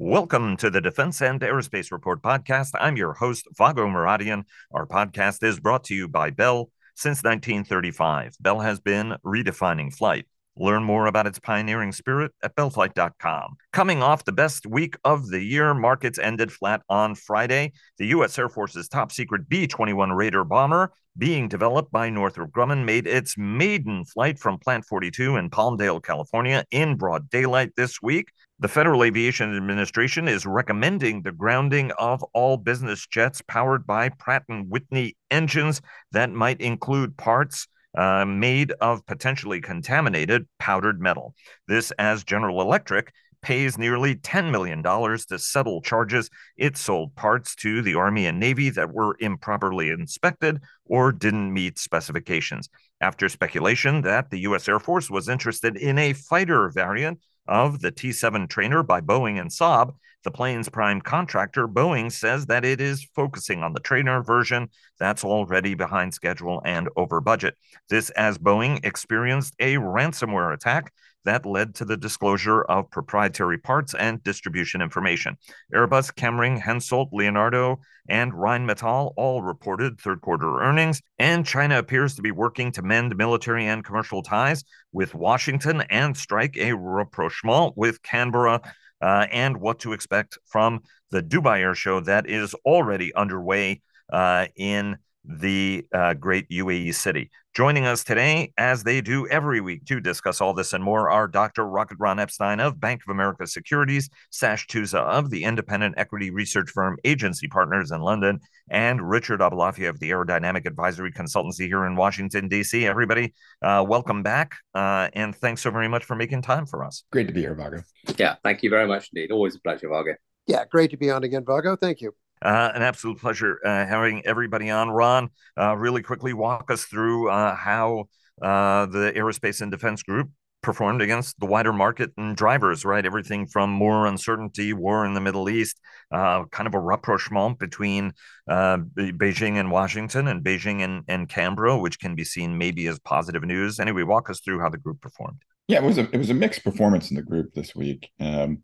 Welcome to the Defense and Aerospace Report podcast. I'm your host, Vago Muradian. Our podcast is brought to you by Bell. Since 1935, Bell has been redefining flight. Learn more about its pioneering spirit at bellflight.com. Coming off the best week of the year, markets ended flat on Friday. The U.S. Air Force's top secret B 21 Raider bomber, being developed by Northrop Grumman, made its maiden flight from Plant 42 in Palmdale, California, in broad daylight this week. The Federal Aviation Administration is recommending the grounding of all business jets powered by Pratt & Whitney engines that might include parts uh, made of potentially contaminated powdered metal. This as General Electric pays nearly $10 million to settle charges it sold parts to the Army and Navy that were improperly inspected or didn't meet specifications. After speculation that the U.S. Air Force was interested in a fighter variant of the T 7 trainer by Boeing and Saab, the plane's prime contractor, Boeing, says that it is focusing on the trainer version that's already behind schedule and over budget. This as Boeing experienced a ransomware attack that led to the disclosure of proprietary parts and distribution information. Airbus, Chemring, Hensoldt, Leonardo, and Rheinmetall all reported third quarter earnings, and China appears to be working to mend military and commercial ties with Washington and strike a rapprochement with Canberra. Uh, and what to expect from the Dubai Air Show that is already underway uh, in the uh, great UAE city. Joining us today, as they do every week to discuss all this and more, are Dr. Rocket Ron Epstein of Bank of America Securities, Sash Tusa of the independent equity research firm Agency Partners in London, and Richard Aboulafia of the AeroDynamic Advisory Consultancy here in Washington, D.C. Everybody, uh, welcome back, uh, and thanks so very much for making time for us. Great to be here, Vago. Yeah, thank you very much indeed. Always a pleasure, Vago. Yeah, great to be on again, Vago. Thank you. Uh, an absolute pleasure uh, having everybody on. Ron, uh, really quickly walk us through uh, how uh, the Aerospace and Defense Group performed against the wider market and drivers, right? Everything from more uncertainty, war in the Middle East, uh, kind of a rapprochement between Beijing and Washington and Beijing and, and Canberra, which can be seen maybe as positive news. Anyway, walk us through how the group performed. Yeah, it was a it was a mixed performance in the group this week. Um,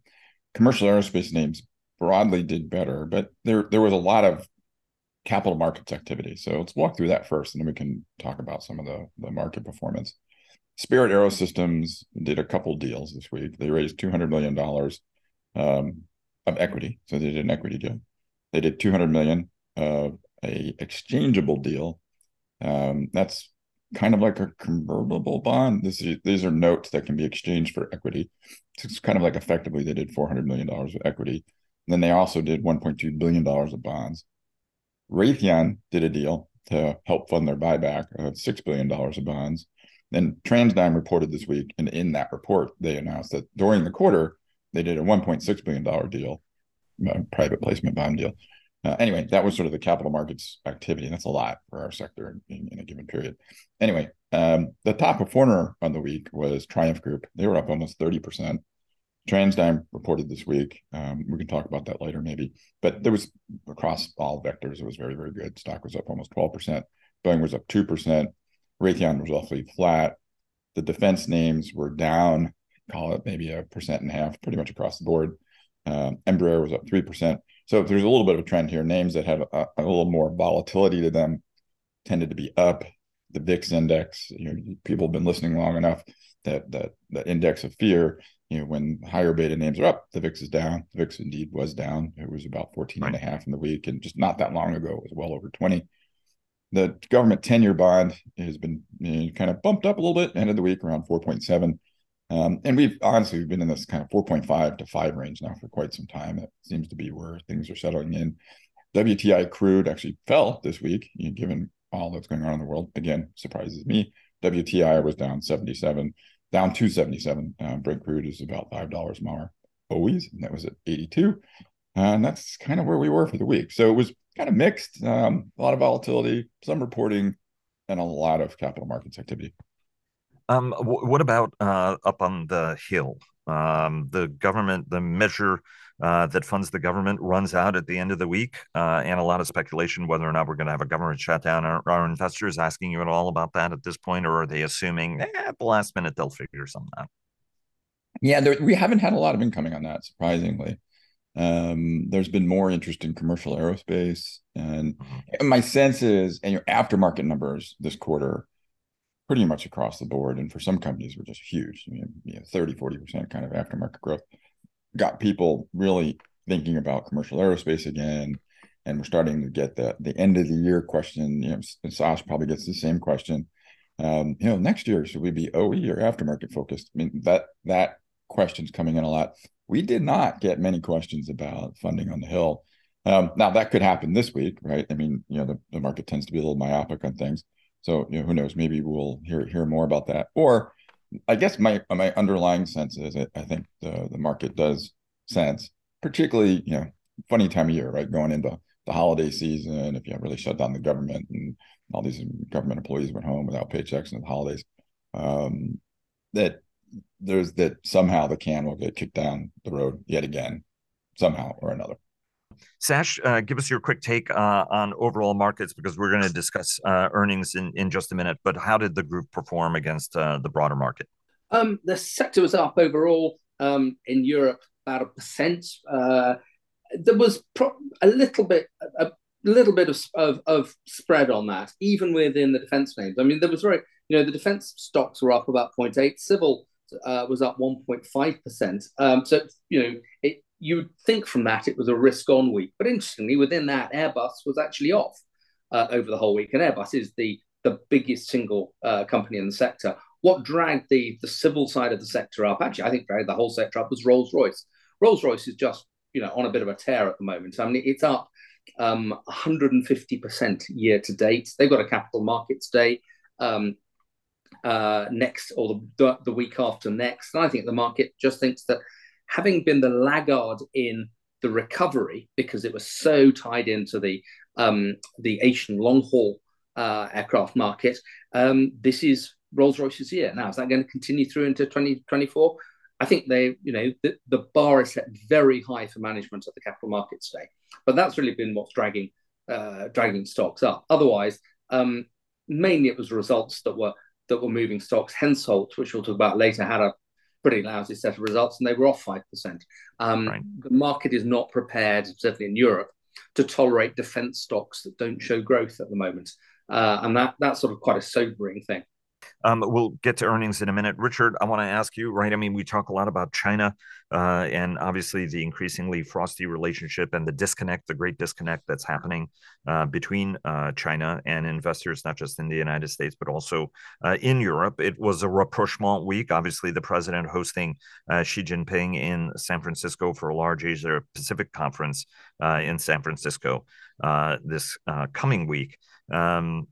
commercial aerospace names broadly did better, but there there was a lot of capital markets activity. So let's walk through that first, and then we can talk about some of the the market performance. Spirit AeroSystems did a couple deals this week. They raised two hundred million dollars um, of equity, so they did an equity deal. They did two hundred million of a exchangeable deal. Um, that's kind of like a convertible bond. This is, these are notes that can be exchanged for equity. It's kind of like effectively they did four hundred million dollars of equity. And then they also did 1.2 billion dollars of bonds. Raytheon did a deal to help fund their buyback of six billion dollars of bonds. Then TransDigm reported this week, and in that report, they announced that during the quarter they did a 1.6 billion dollar deal, private placement bond deal. Uh, anyway, that was sort of the capital markets activity. That's a lot for our sector in, in a given period. Anyway, um, the top performer on the week was Triumph Group. They were up almost 30%. TransDigm reported this week. Um, we can talk about that later, maybe. But there was across all vectors, it was very, very good. Stock was up almost 12%. Boeing was up 2%. Raytheon was roughly flat. The defense names were down, call it maybe a percent and a half, pretty much across the board. Um, Embraer was up 3%. So there's a little bit of a trend here. Names that have a, a little more volatility to them tended to be up. The VIX index, you know, people have been listening long enough that that the index of fear you know, when higher beta names are up, the VIX is down. The VIX indeed was down. It was about 14 right. and a half in the week. And just not that long ago, it was well over 20. The government 10 year bond has been you know, kind of bumped up a little bit, end of the week around 4.7. Um, and we've honestly we've been in this kind of 4.5 to 5 range now for quite some time. It seems to be where things are settling in. WTI crude actually fell this week, you know, given all that's going on in the world. Again, surprises me. WTI was down 77 down 277. Uh, Brent crude is about five dollars more always, and that was at 82. and that's kind of where we were for the week. So it was kind of mixed. Um, a lot of volatility, some reporting, and a lot of capital markets activity. Um, w- what about uh, up on the hill? Um, the government, the measure uh, that funds the government runs out at the end of the week, uh, and a lot of speculation whether or not we're going to have a government shutdown. Are, are, investors asking you at all about that at this point, or are they assuming eh, at the last minute they'll figure something out? Yeah, there, we haven't had a lot of incoming on that, surprisingly. Um, there's been more interest in commercial aerospace, and, and my sense is, and your aftermarket numbers this quarter, pretty much across the board, and for some companies were just huge. I mean, you know, 30, 40 percent kind of aftermarket growth got people really thinking about commercial aerospace again. And we're starting to get the the end of the year question. You know, Sash probably gets the same question. Um, you know, next year should we be OE or aftermarket focused? I mean, that that question's coming in a lot. We did not get many questions about funding on the Hill. Um, now that could happen this week, right? I mean, you know, the, the market tends to be a little myopic on things. So, you know, who knows? Maybe we'll hear hear more about that. Or I guess my my underlying sense is I, I think the the market does sense, particularly, you know, funny time of year, right? Going into the holiday season, if you really shut down the government and all these government employees went home without paychecks and the holidays, um, that there's that somehow the can will get kicked down the road yet again, somehow or another. Sash, uh, give us your quick take uh, on overall markets because we're going to discuss uh, earnings in, in just a minute. But how did the group perform against uh, the broader market? Um, the sector was up overall um, in Europe about a percent. Uh, there was pro- a little bit a, little bit of, of, of spread on that, even within the defense names. I mean, there was very you know the defense stocks were up about 0.8, civil uh, was up 1.5 percent. Um, so you know it you'd think from that it was a risk on week. But interestingly, within that, Airbus was actually off uh, over the whole week. And Airbus is the, the biggest single uh, company in the sector. What dragged the, the civil side of the sector up, actually, I think dragged the whole sector up was Rolls Royce. Rolls Royce is just you know on a bit of a tear at the moment. I mean, it's up um, 150% year to date. They've got a capital markets day um, uh, next or the, the week after next. And I think the market just thinks that having been the laggard in the recovery because it was so tied into the um, the Asian long haul uh, aircraft market, um, this is Rolls Royce's year. Now, is that going to continue through into 2024? I think they, you know, the, the bar is set very high for management at the capital markets day, but that's really been what's dragging uh, dragging stocks up. Otherwise, um, mainly it was results that were that were moving stocks. Hensoldt, which we'll talk about later, had a pretty lousy set of results, and they were off 5%. Um, right. The market is not prepared, certainly in Europe, to tolerate defense stocks that don't show growth at the moment. Uh, and that that's sort of quite a sobering thing. Um, we'll get to earnings in a minute. Richard, I want to ask you, right? I mean, we talk a lot about China uh, and obviously the increasingly frosty relationship and the disconnect, the great disconnect that's happening uh, between uh, China and investors, not just in the United States, but also uh, in Europe. It was a rapprochement week. Obviously, the president hosting uh, Xi Jinping in San Francisco for a large Asia Pacific conference uh, in San Francisco this coming week. Um,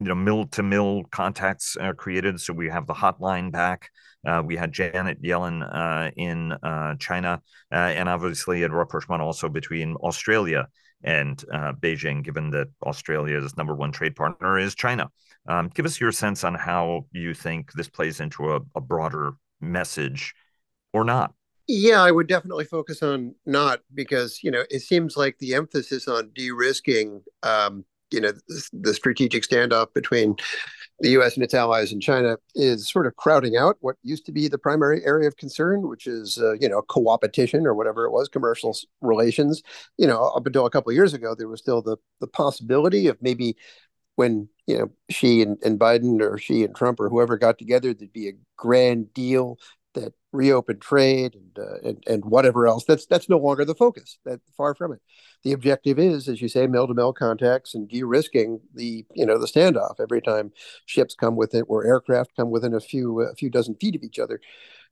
you know mill to mill contacts are created. So we have the hotline back. Uh, we had janet yellen uh, in uh, china uh, and obviously a rapprochement also between australia and uh, beijing given that australia's number one trade partner is china. Um, give us your sense on how you think this plays into a, a broader message or not. Yeah, I would definitely focus on not because you know it seems like the emphasis on de-risking um, you know the strategic standoff between the U.S. and its allies in China is sort of crowding out what used to be the primary area of concern, which is uh, you know co-opetition or whatever it was, commercial relations. You know, up until a couple of years ago, there was still the the possibility of maybe when you know Xi and, and Biden or Xi and Trump or whoever got together, there'd be a grand deal that reopen trade and, uh, and and whatever else. That's that's no longer the focus. That far from it. The objective is, as you say, mill to mill contacts and de-risking the you know the standoff every time ships come within or aircraft come within a few a few dozen feet of each other.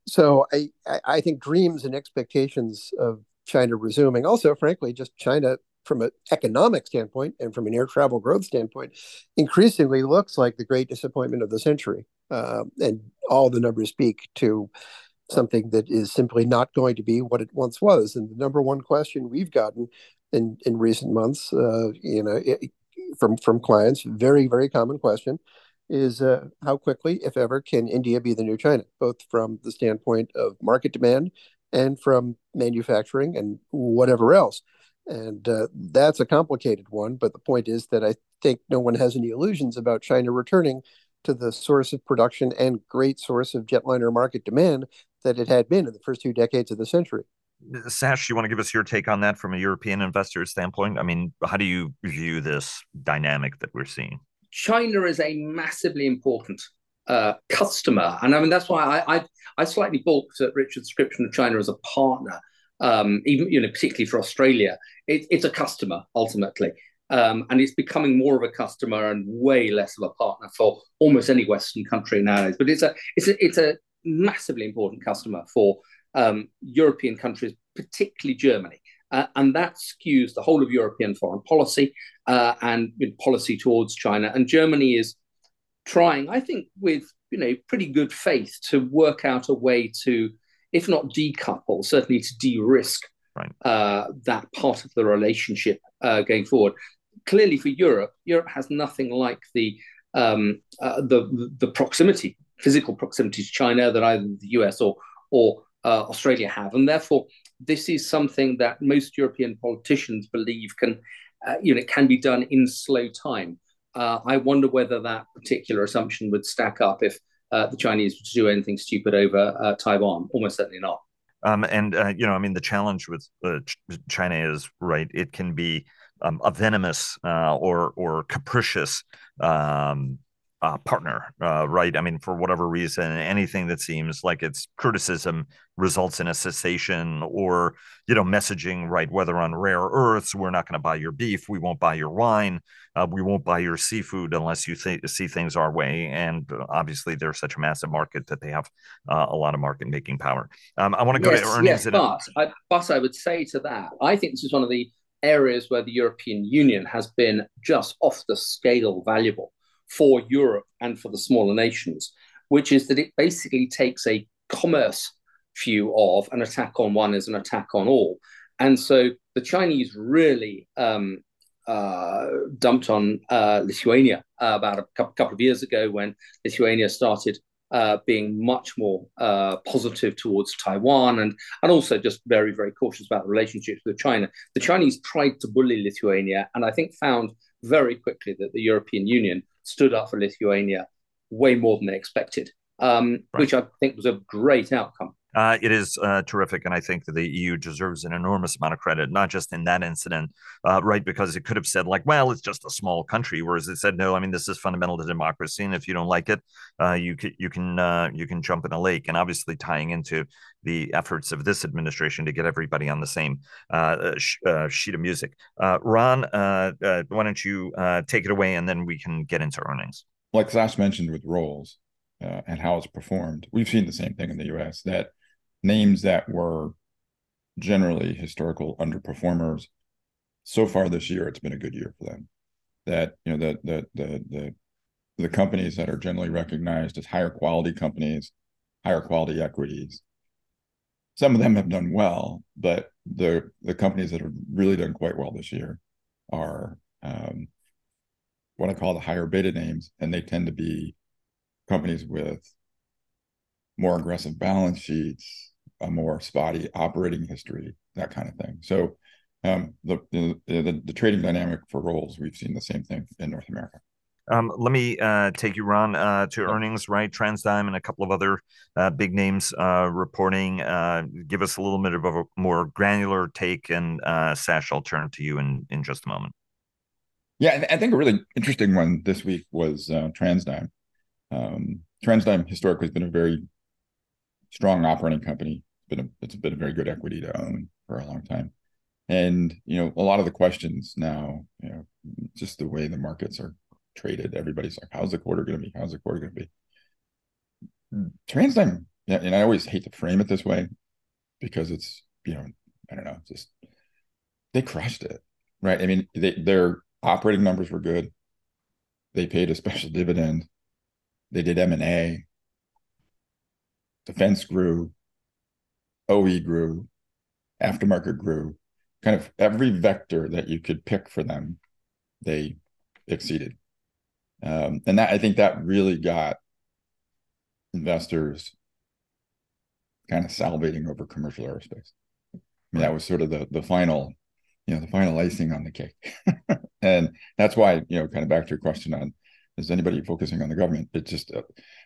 So I I think dreams and expectations of China resuming, also frankly, just China from an economic standpoint and from an air travel growth standpoint, increasingly looks like the great disappointment of the century. Uh, and all the numbers speak to something that is simply not going to be what it once was. And the number one question we've gotten in in recent months, uh, you know, it, from from clients, very very common question, is uh, how quickly, if ever, can India be the new China, both from the standpoint of market demand and from manufacturing and whatever else. And uh, that's a complicated one. But the point is that I think no one has any illusions about China returning to the source of production and great source of jetliner market demand that it had been in the first two decades of the century. Sash, you want to give us your take on that from a European investor standpoint? I mean, how do you view this dynamic that we're seeing? China is a massively important uh, customer, and I mean that's why I, I, I slightly balked at Richard's description of China as a partner, um, even you know particularly for Australia. It, it's a customer ultimately, um, and it's becoming more of a customer and way less of a partner for almost any Western country nowadays. But it's a it's a it's a massively important customer for um, European countries, particularly Germany. Uh, and that skews the whole of European foreign policy uh, and you know, policy towards China. And Germany is trying, I think, with you know pretty good faith, to work out a way to, if not decouple, certainly to de-risk right. uh, that part of the relationship uh, going forward. Clearly, for Europe, Europe has nothing like the um, uh, the the proximity, physical proximity to China that either the US or or uh, Australia have, and therefore this is something that most European politicians believe can, uh, you know, can be done in slow time. Uh, I wonder whether that particular assumption would stack up if uh, the Chinese were to do anything stupid over uh, Taiwan. Almost certainly not. Um, and you know, I mean, the challenge with China is right; it can be um, a venomous or or capricious um, uh, partner, uh, right? I mean, for whatever reason, anything that seems like it's criticism results in a cessation or, you know, messaging, right? Whether on rare earths, we're not going to buy your beef, we won't buy your wine, uh, we won't buy your seafood unless you th- see things our way. And obviously, they're such a massive market that they have uh, a lot of market making power. Um, I want to go yes, to earnings. Yes, but, I, but I would say to that, I think this is one of the areas where the European Union has been just off the scale valuable for Europe and for the smaller nations, which is that it basically takes a commerce view of an attack on one is an attack on all. And so the Chinese really um, uh, dumped on uh, Lithuania uh, about a couple of years ago when Lithuania started uh, being much more uh, positive towards Taiwan and, and also just very, very cautious about relationships with China. The Chinese tried to bully Lithuania and I think found very quickly that the European Union stood up for Lithuania way more than they expected, um, right. which I think was a great outcome. Uh, it is uh, terrific, and I think that the EU deserves an enormous amount of credit, not just in that incident, uh, right? Because it could have said like, "Well, it's just a small country," whereas it said, "No, I mean this is fundamental to democracy, and if you don't like it, uh, you can you can uh, you can jump in a lake." And obviously, tying into the efforts of this administration to get everybody on the same uh, sh- sheet of music. Ron, why don't you take it away, and then we can get into earnings. Like Sash mentioned with Rolls and how it's performed, we've seen the same thing in the U.S. that names that were generally historical underperformers. So far this year, it's been a good year for them. That you know the the the the the companies that are generally recognized as higher quality companies, higher quality equities. Some of them have done well, but the the companies that have really done quite well this year are um, what I call the higher beta names, and they tend to be companies with more aggressive balance sheets, a more spotty operating history, that kind of thing. So um, the, the, the the trading dynamic for Rolls, we've seen the same thing in North America. Um, let me uh, take you, Ron, uh, to earnings, right? TransDigm and a couple of other uh, big names uh, reporting. Uh, give us a little bit of a more granular take, and uh, Sash, I'll turn to you in, in just a moment. Yeah, I think a really interesting one this week was TransDigm. Um, TransDigm historically has been a very strong operating company. Been a, it's been a very good equity to own for a long time. And you know, a lot of the questions now, you know, just the way the markets are traded, everybody's like, "How's the quarter going to be? How's the quarter going to be?" TransDigm, and I always hate to frame it this way because it's you know, I don't know, just they crushed it, right? I mean, they, their operating numbers were good. They paid a special dividend. They did M and A defense grew, OE grew, aftermarket grew, kind of every vector that you could pick for them, they exceeded. Um, and that I think that really got investors kind of salivating over commercial aerospace. I mean, that was sort of the the final, you know, the final icing on the cake. and that's why, you know, kind of back to your question on is anybody focusing on the government? It just uh,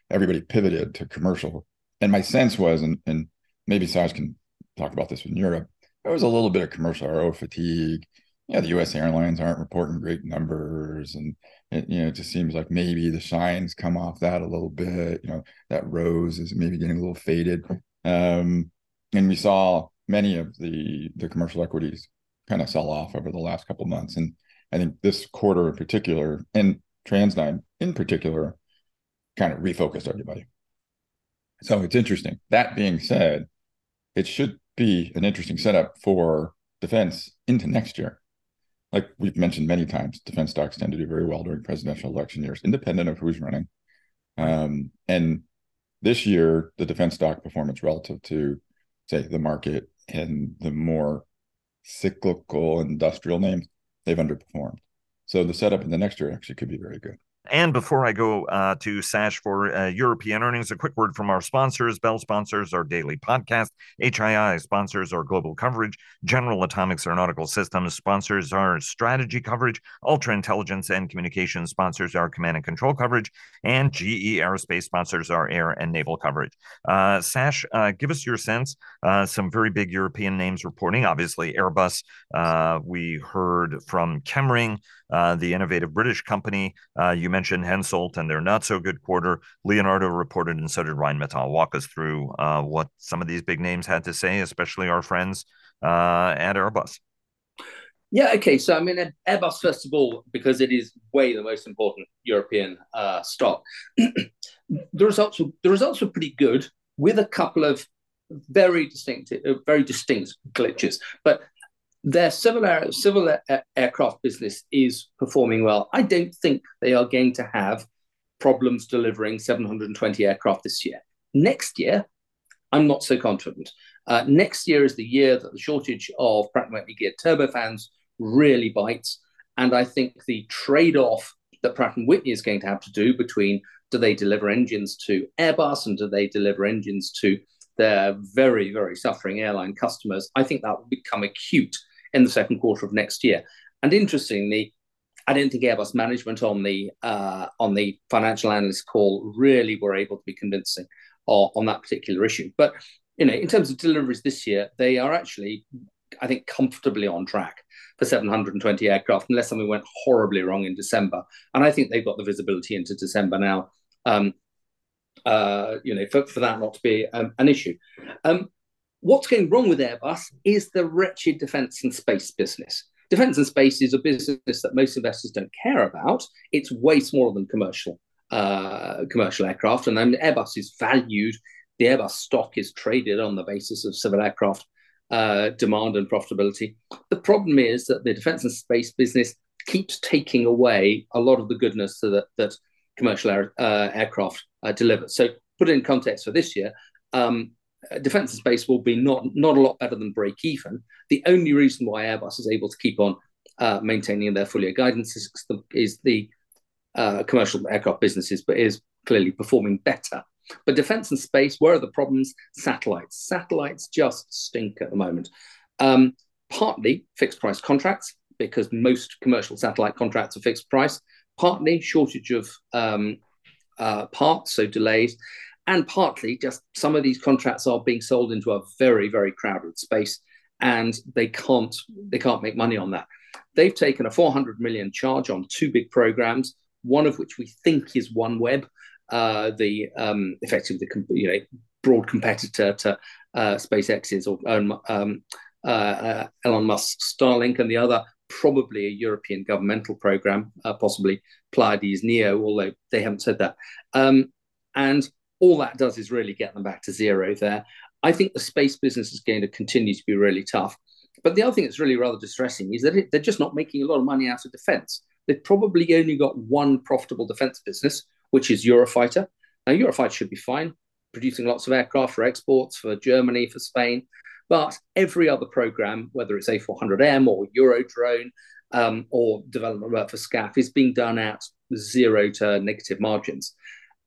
everybody pivoted to commercial and my sense was, and, and maybe Sash can talk about this in Europe. There was a little bit of commercial aero fatigue. Yeah, the U.S. airlines aren't reporting great numbers, and it, you know, it just seems like maybe the shines come off that a little bit. You know, that rose is maybe getting a little faded. Um, and we saw many of the the commercial equities kind of sell off over the last couple months. And I think this quarter in particular, and TransDigm in particular, kind of refocused everybody. So it's interesting. That being said, it should be an interesting setup for defense into next year. Like we've mentioned many times, defense stocks tend to do very well during presidential election years, independent of who's running. Um, and this year, the defense stock performance relative to, say, the market and the more cyclical industrial names, they've underperformed. So the setup in the next year actually could be very good. And before I go uh, to Sash for uh, European earnings, a quick word from our sponsors. Bell sponsors our daily podcast. HII sponsors our global coverage. General Atomics Aeronautical Systems sponsors our strategy coverage. Ultra Intelligence and Communications sponsors our command and control coverage. And GE Aerospace sponsors our air and naval coverage. Uh, Sash, uh, give us your sense. Uh, some very big European names reporting. Obviously, Airbus. Uh, we heard from Chemring, the innovative British company. you mentioned Hensoldt and their not so good quarter. Leonardo reported, and so did Rheinmetall. Walk us through uh, what some of these big names had to say, especially our friends uh, at Airbus. Yeah, okay. So, I mean, Airbus, first of all, because it is way the most important European uh, stock, the, results were, the results were pretty good with a couple of very distinct, uh, very distinct glitches. But their civil air, civil air, aircraft business is performing well. I don't think they are going to have problems delivering 720 aircraft this year. Next year, I'm not so confident. Uh, next year is the year that the shortage of Pratt & Whitney geared turbofans really bites, and I think the trade-off that Pratt & Whitney is going to have to do between do they deliver engines to Airbus and do they deliver engines to their very, very suffering airline customers, I think that will become acute in the second quarter of next year. And interestingly, I don't think Airbus management on the uh, on the financial analyst call really were able to be convincing on, on that particular issue. But you know, in terms of deliveries this year, they are actually, I think, comfortably on track for 720 aircraft, unless something went horribly wrong in December. And I think they've got the visibility into December now. Um, uh, you know, for, for that not to be um, an issue. Um, What's going wrong with Airbus is the wretched defense and space business. Defense and space is a business that most investors don't care about. It's way smaller than commercial uh, commercial aircraft, and then Airbus is valued. The Airbus stock is traded on the basis of civil aircraft uh, demand and profitability. The problem is that the defense and space business keeps taking away a lot of the goodness that, that commercial air, uh, aircraft uh, deliver. So, put it in context for this year, um, defense and space will be not not a lot better than break even. The only reason why Airbus is able to keep on uh, maintaining their full year guidance is the, is the uh, commercial aircraft businesses, but is clearly performing better. But defense and space, where are the problems? Satellites. Satellites just stink at the moment. Um, partly fixed price contracts because most commercial satellite contracts are fixed price. Partly shortage of um, uh, parts, so delays and partly just some of these contracts are being sold into a very very crowded space and they can't they can't make money on that they've taken a 400 million charge on two big programs one of which we think is OneWeb uh, the um, effectively the you know broad competitor to uh, SpaceX's or um, um, uh, Elon Musk's Starlink, and the other probably a European governmental program, uh, possibly Pleiades Neo, although they haven't said that. Um, and all that does is really get them back to zero there. I think the space business is going to continue to be really tough. But the other thing that's really rather distressing is that it, they're just not making a lot of money out of defense. They've probably only got one profitable defense business, which is Eurofighter. Now, Eurofighter should be fine, producing lots of aircraft for exports for Germany, for Spain. But every other program, whether it's A400M or Eurodrone um, or development work for SCAF, is being done at zero to negative margins.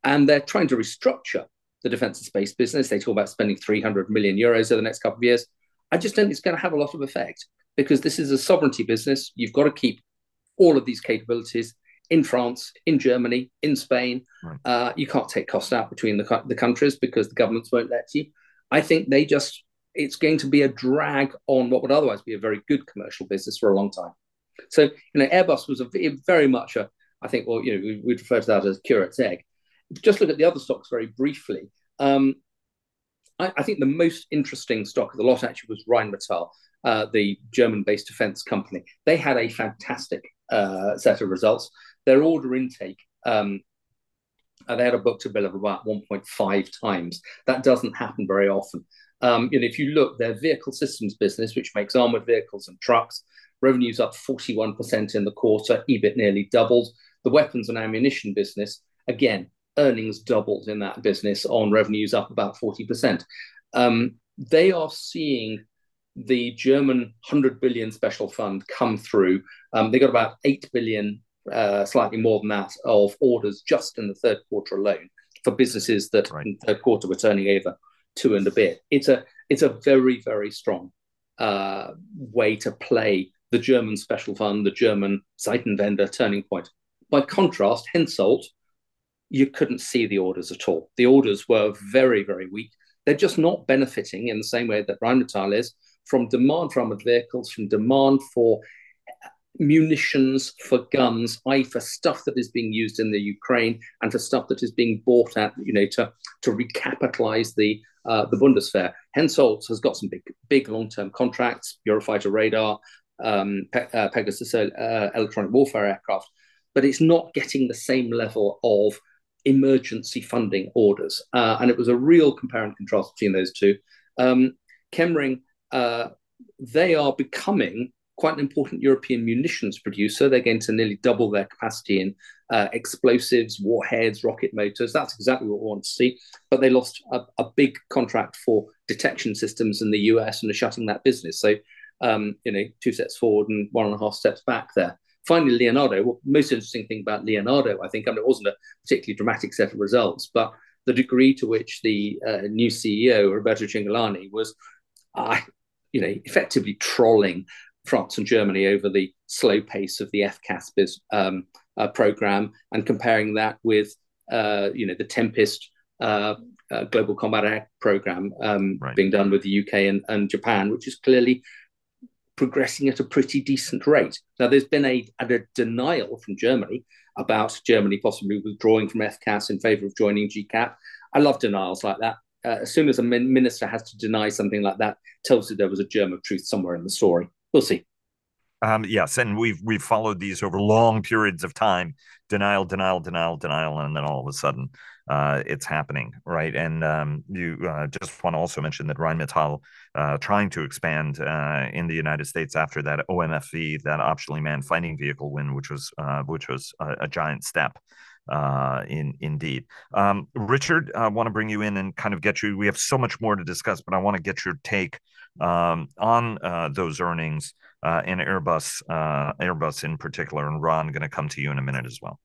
And they're trying to restructure the defense and space business. They talk about spending 300 million euros over the next couple of years. I just don't think it's going to have a lot of effect because this is a sovereignty business. You've got to keep all of these capabilities in France, in Germany, in Spain. Right. Uh, you can't take costs out between the, the countries because the governments won't let you. I think they just it's going to be a drag on what would otherwise be a very good commercial business for a long time. So, you know, Airbus was a very much a, I think, well, you know, we, would refer to that as curate's egg. Just look at the other stocks very briefly. Um, I, I, think the most interesting stock of the lot actually was Rheinmetall, uh, the German-based defense company. They had a fantastic uh, set of results. Their order intake, um, uh, they had a book-to-bill of about 1.5 times. That doesn't happen very often. Um, you know, if you look, their vehicle systems business, which makes armored vehicles and trucks, revenues up 41% in the quarter, EBIT nearly doubled. The weapons and ammunition business, again, earnings doubled in that business on revenues up about 40%. Um, they are seeing the German 100 billion special fund come through. Um, they got about 8 billion, uh, slightly more than that, of orders just in the third quarter alone for businesses that right. in the third quarter were turning over two and a bit. It's a it's a very very strong uh, way to play the German special fund, the German Zeitenwende turning point. By contrast, Hensoldt, you couldn't see the orders at all. The orders were very very weak. They're just not benefiting in the same way that Rheinmetall is from demand for armored vehicles, from demand for munitions for guns, i.e., for stuff that is being used in the Ukraine and for stuff that is being bought at, you know, to to recapitalize the uh, the Bundeswehr. Hensoldt has got some big big long term contracts, Eurofighter radar, um, Pe- uh, Pegasus uh, electronic warfare aircraft, but it's not getting the same level of emergency funding orders. Uh, and it was a real compare and contrast between those two. Um, uh, they are becoming quite an important European munitions producer. They're going to nearly double their capacity in uh, explosives, warheads, rocket motors. That's exactly what we want to see. But they lost a, a, big contract for detection systems in the US and are shutting that business. So, um, you know, two steps forward and one and a half steps back there. Finally, Leonardo. Well, most interesting thing about Leonardo, I think, I mean, it wasn't a particularly dramatic set of results, but the degree to which the uh, new CEO, Roberto Cingolani, was, uh, you know, effectively trolling France and Germany over the slow pace of the FCAS um, uh, program and comparing that with uh, you know the Tempest uh, uh Global Combat Air program um, right. being done with the UK and, and Japan, which is clearly progressing at a pretty decent rate. Now, there's been a, a denial from Germany about Germany possibly withdrawing from FCAS in favour of joining GCAP. I love denials like that. Uh, as soon as a minister has to deny something like that, tells you there was a germ of truth somewhere in the story we'll see. Um, yes, and we've we've followed these over long periods of time. Denial, denial, denial, denial, and then all of a sudden, uh, it's happening, right? And um, you uh, just want to also mention that Rheinmetall uh, trying to expand uh, in the United States after that OMFV, that optionally manned fighting vehicle win, which was uh, which was a, a giant step uh, in indeed. Um, Richard, I want to bring you in and kind of get you. We have so much more to discuss, but I want to get your take um, on uh, those earnings uh, and Airbus, uh, Airbus in particular. And Ron, going to come to you in a minute as well.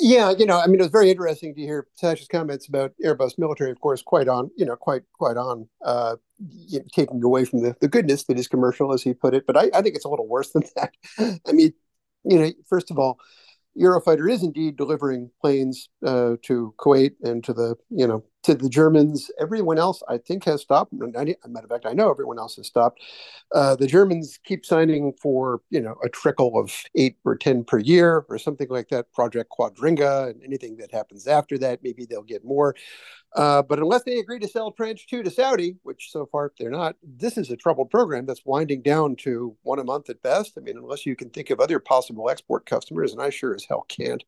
Yeah, you know, I mean, it was very interesting to hear Sash's comments about Airbus military, of course, quite on, you know, quite quite on, uh, you know, taking away from the, the goodness that is commercial, as he put it. But I, I think it's a little worse than that. I mean, you know, first of all, Eurofighter is indeed delivering planes uh, to Kuwait and to the you know to the Germans. Everyone else, I think, has stopped. matter of fact, I know everyone else has stopped. Uh, the Germans keep signing for you know a trickle of eight or ten per year or something like that. Project Quadriga and anything that happens after that, maybe they'll get more. Uh, but unless they agree to sell Tranche 2 to Saudi, which so far they're not, this is a troubled program that's winding down to one a month at best. I mean, unless you can think of other possible export customers, and I sure as hell can't.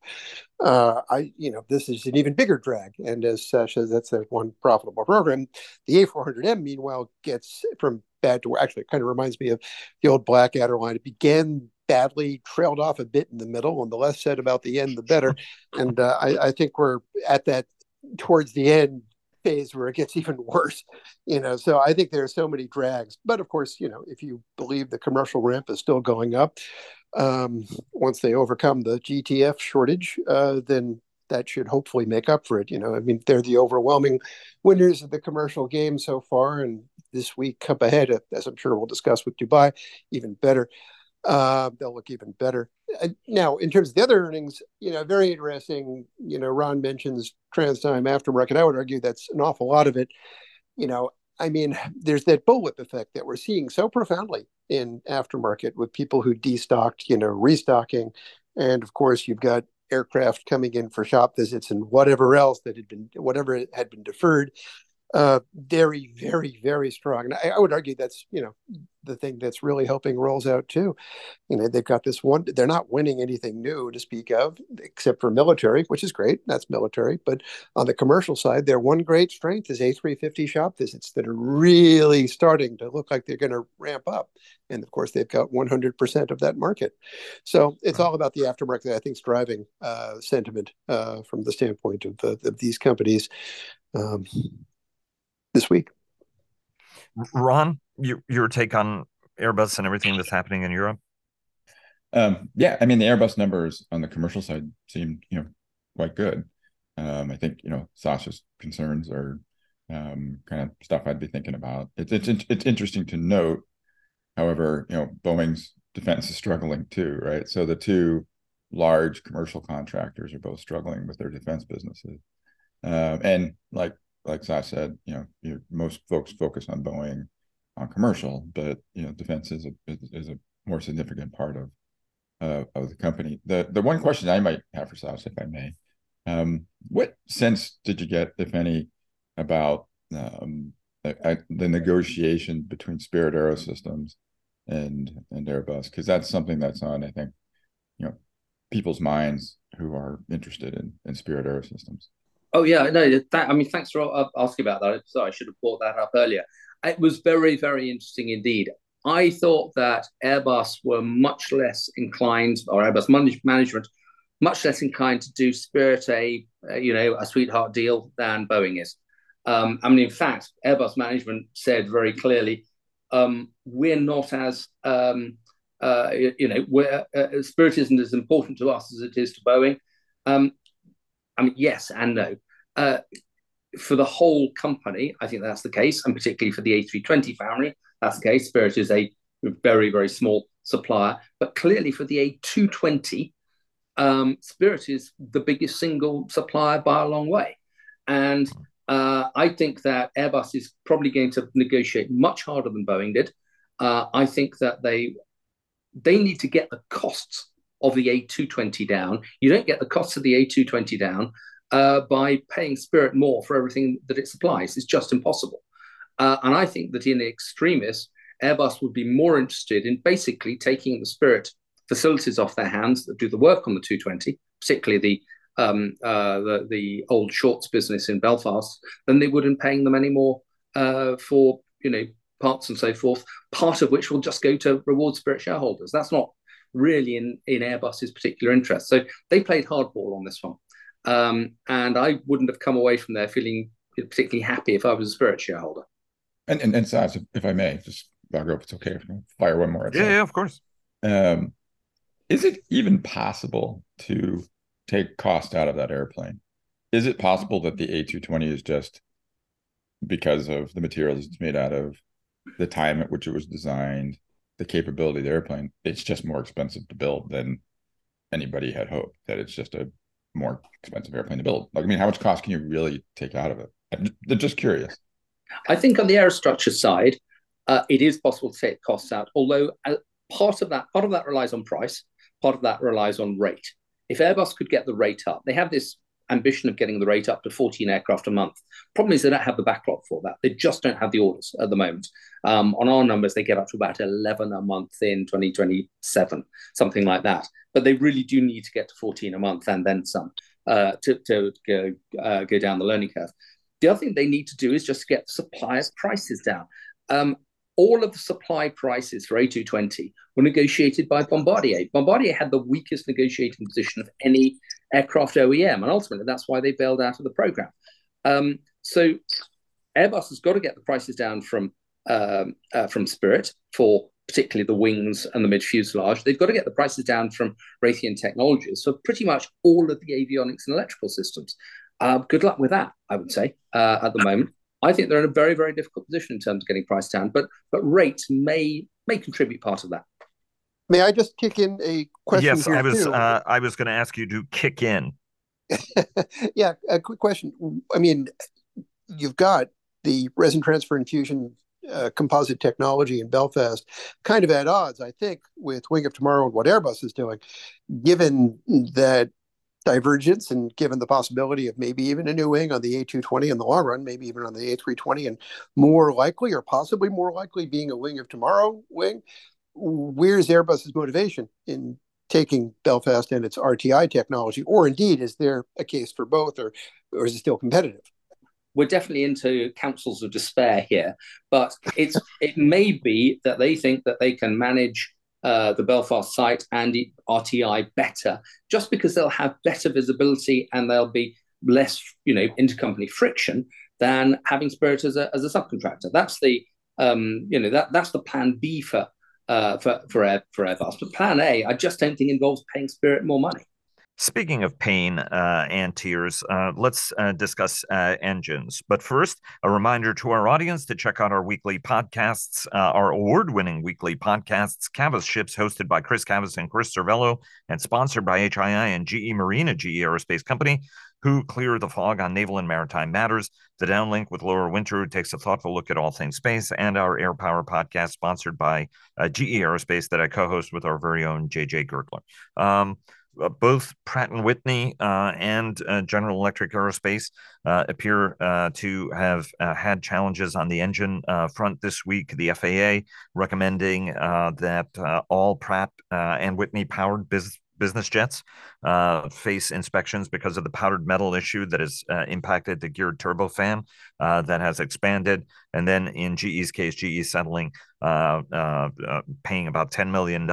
Uh, I, you know, this is an even bigger drag. And as Sasha, that's that one profitable program. The A400M, meanwhile, gets from bad to actually, it kind of reminds me of the old Blackadder line. It began badly, trailed off a bit in the middle, and the less said about the end, the better. And uh, I, I think we're at that towards the end phase where it gets even worse you know so i think there are so many drags but of course you know if you believe the commercial ramp is still going up um, once they overcome the gtf shortage uh, then that should hopefully make up for it you know i mean they're the overwhelming winners of the commercial game so far and this week up ahead as i'm sure we'll discuss with dubai even better uh, they'll look even better. Uh, now, in terms of the other earnings, you know, very interesting. You know, Ron mentions TransDigm aftermarket. I would argue that's an awful lot of it. You know, I mean, there's that bullwhip effect that we're seeing so profoundly in aftermarket with people who destocked, you know, restocking, and of course you've got aircraft coming in for shop visits and whatever else that had been whatever had been deferred uh, very, very, very strong. And I, I, would argue that's you know the thing that's really helping Rolls out too. You know, they've got this one. They're not winning anything new to speak of, except for military, which is great. That's military. But on the commercial side, their one great strength is A350 shop visits that are really starting to look like they're going to ramp up. And of course, they've got 100% of that market. So it's all about the aftermarket. That I think is driving uh, sentiment uh, from the standpoint of, the, of these companies. Um, this week. Ron, your your take on Airbus and everything that's happening in Europe? Um, yeah, I mean the Airbus numbers on the commercial side seem you know quite good. Um, I think you know Sash's concerns are um, kind of stuff I'd be thinking about. It's it's it's interesting to note, however, you know Boeing's defense is struggling too, right? So the two large commercial contractors are both struggling with their defense businesses, uh, and like like I said, you know, most folks focus on Boeing on commercial, but you know, defense is a is, a more significant part of uh, of the company. The the one question I might have for Sash, if I may, um, what sense did you get, if any, about um, the, the negotiation between Spirit AeroSystems and and Airbus? Because that's something that's on, I think, you know, people's minds who are interested in in Spirit AeroSystems. Oh yeah, no. That, I mean, thanks for asking about that. Sorry, I should have brought that up earlier. It was very, very interesting indeed. I thought that Airbus were much less inclined, or Airbus management, much less inclined to do Spirit a, you know, a sweetheart deal than Boeing is. Um, I mean, in fact, Airbus management said very clearly, um, we're not as, um, uh, you know, we're, uh, Spirit isn't as important to us as it is to Boeing. Um, I mean, yes and no. Uh, for the whole company, I think that's the case, and particularly for the A320 family, that's the case. Spirit is a very, very small supplier, but clearly for the A220, um, Spirit is the biggest single supplier by a long way. And uh, I think that Airbus is probably going to negotiate much harder than Boeing did. Uh, I think that they they need to get the costs of the A220 down. You don't get the costs of the A220 down uh, by paying Spirit more for everything that it supplies. It's just impossible. Uh, and I think that in extremis, Airbus would be more interested in basically taking the Spirit facilities off their hands that do the work on the 220, particularly the um, uh, the, the old Shorts business in Belfast, than they would in paying them any more uh, for you know parts and so forth. Part of which will just go to reward Spirit shareholders. That's not really in, in Airbus's particular interest. So they played hardball on this one. Um, and I wouldn't have come away from there feeling particularly happy if I was a Spirit shareholder. And and, and Sash, if I may, just Vago, if it's okay, fire one more. Yeah, yeah, of course. Um, is it even possible to take cost out of that airplane? Is it possible that the A220 is just because of the materials it's made out of, the time at which it was designed, the capability of the airplane, it's just more expensive to build than anybody had hoped. That it's just a more expensive airplane to build. Like, I mean, how much cost can you really take out of it? I'm just curious. I think on the aerostructure side, uh, it is possible to take costs out. Although uh, part of that part of that relies on price, part of that relies on rate. If Airbus could get the rate up, they have this ambition of getting the rate up to 14 aircraft a month. Problem is they don't have the backlog for that. They just don't have the orders at the moment. Um, on our numbers, they get up to about 11 a month in 2027, something like that. But they really do need to get to 14 a month and then some uh, to, to go, uh, go down the learning curve. The other thing they need to do is just get suppliers' prices down. Um, all of the supply prices for A220 were negotiated by Bombardier. Bombardier had the weakest negotiating position of any aircraft OEM, and ultimately that's why they bailed out of the program. Um, so Airbus has got to get the prices down from um, uh, from Spirit for particularly the wings and the mid fuselage. They've got to get the prices down from Raytheon Technologies for pretty much all of the avionics and electrical systems. Uh, good luck with that, I would say, uh, at the moment. I think they're in a very, very difficult position in terms of getting price down, but but rates may may contribute part of that. May I just kick in a question? Yes, I was uh, I was going to ask you to kick in. yeah, a quick question. I mean, you've got the resin transfer infusion uh, composite technology in Belfast kind of at odds, I think, with Wing of Tomorrow and what Airbus is doing, given that divergence and given the possibility of maybe even a new wing on the A220 in the long run, maybe even on the A320, and more likely or possibly more likely being a Wing of Tomorrow wing. Where's Airbus's motivation in taking Belfast and its RTI technology, or indeed, is there a case for both, or or is it still competitive? we're definitely into councils of despair here, but it's it may be that they think that they can manage uh, the Belfast site and RTI better, just because they'll have better visibility and there'll be less, you know, intercompany friction than having Spirit as a as a subcontractor. That's the um, you know that that's the plan B for uh, for for Air, for Airbus. But plan A, I just don't think involves paying Spirit more money. Speaking of pain uh, and tears, uh, let's uh, discuss uh, engines. But first, a reminder to our audience to check out our weekly podcasts, uh, our award winning weekly podcasts, Cavas Ships, hosted by Chris Cavas and Chris Servello, and sponsored by HII and GE Marine, a GE Aerospace company, who clear the fog on naval and maritime matters. The Downlink with Laura Winter, who takes a thoughtful look at all things space, and our Air Power podcast, sponsored by uh, GE Aerospace, that I co host with our very own JJ Gertler. Um, both Pratt and Whitney uh, and uh, General Electric Aerospace uh, appear uh, to have uh, had challenges on the engine front this week. The FAA recommending that all Pratt and Whitney powered business business jets uh, face inspections because of the powdered metal issue that has uh, impacted the geared turbofan uh, that has expanded. And then in GE's case, GE settling, uh, uh, uh, paying about $10 million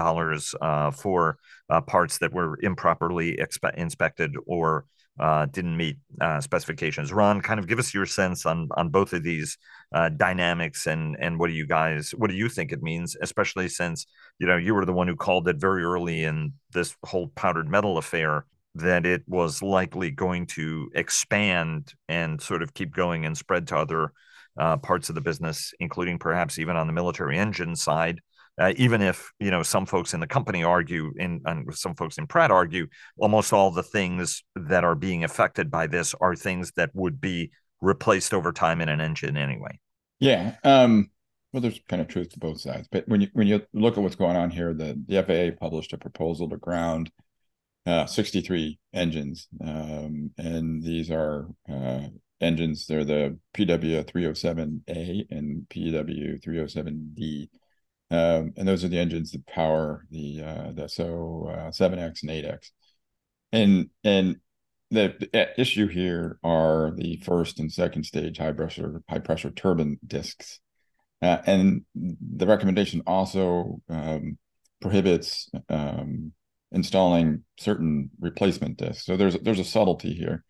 for parts that were improperly expe- inspected or uh, didn't meet uh, specifications. Ron, kind of give us your sense on on both of these uh, dynamics and and what do you guys what do you think it means, especially since you know you were the one who called it very early in this whole powdered metal affair that it was likely going to expand and sort of keep going and spread to other uh, parts of the business, including perhaps even on the military engine side. Uh, even if you know some folks in the company argue in and some folks in pratt argue almost all the things that are being affected by this are things that would be replaced over time in an engine anyway. Yeah um well there's kind of truth to both sides but when you when you look at what's going on here the, the faa published a proposal to ground uh, 63 engines um, and these are uh, engines they're the pw 307a and pw 307d um, and those are the engines that power the uh, Dassault uh, 7x and 8x and and the, issue here are the first and second stage high pressure high pressure turbine discs uh, and the recommendation also um, prohibits um, installing certain replacement discs so there's there's a subtlety here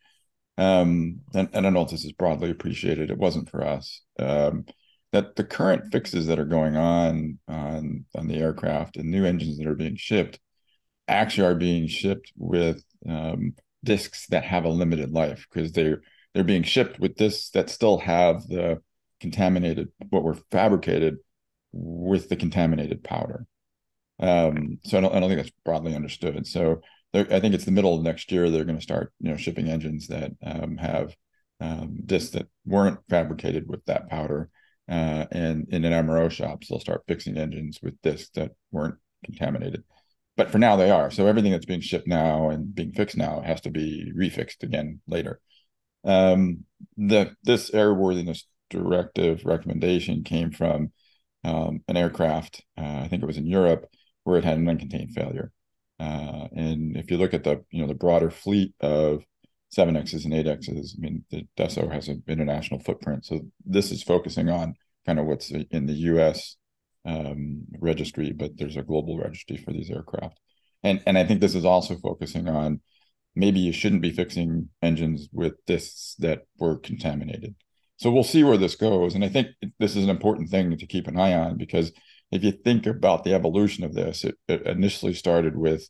um, and, and I don't know if this is broadly appreciated. It wasn't for us. Um, that the current fixes that are going on on on the aircraft and new engines that are being shipped actually are being shipped with um, discs that have a limited life because they're they're being shipped with discs that still have the contaminated what were fabricated with the contaminated powder. Um, so I don't, I don't think that's broadly understood. So I think it's the middle of next year they're going to start you know shipping engines that um, have um, discs that weren't fabricated with that powder uh, and in an MRO shops, they'll start fixing engines with discs that weren't contaminated. But for now, they are. So everything that's being shipped now and being fixed now has to be refixed again later. Um, the this airworthiness directive recommendation came from um, an aircraft. Uh, I think it was in Europe where it had an uncontained failure. Uh, and if you look at the you know the broader fleet of seven X's and eight X's. I mean, the Dassault has an international footprint, so this is focusing on kind of what's in the U.S. Um, registry, but there's a global registry for these aircraft, and and I think this is also focusing on maybe you shouldn't be fixing engines with discs that were contaminated. So we'll see where this goes, and I think this is an important thing to keep an eye on because if you think about the evolution of this, it, it initially started with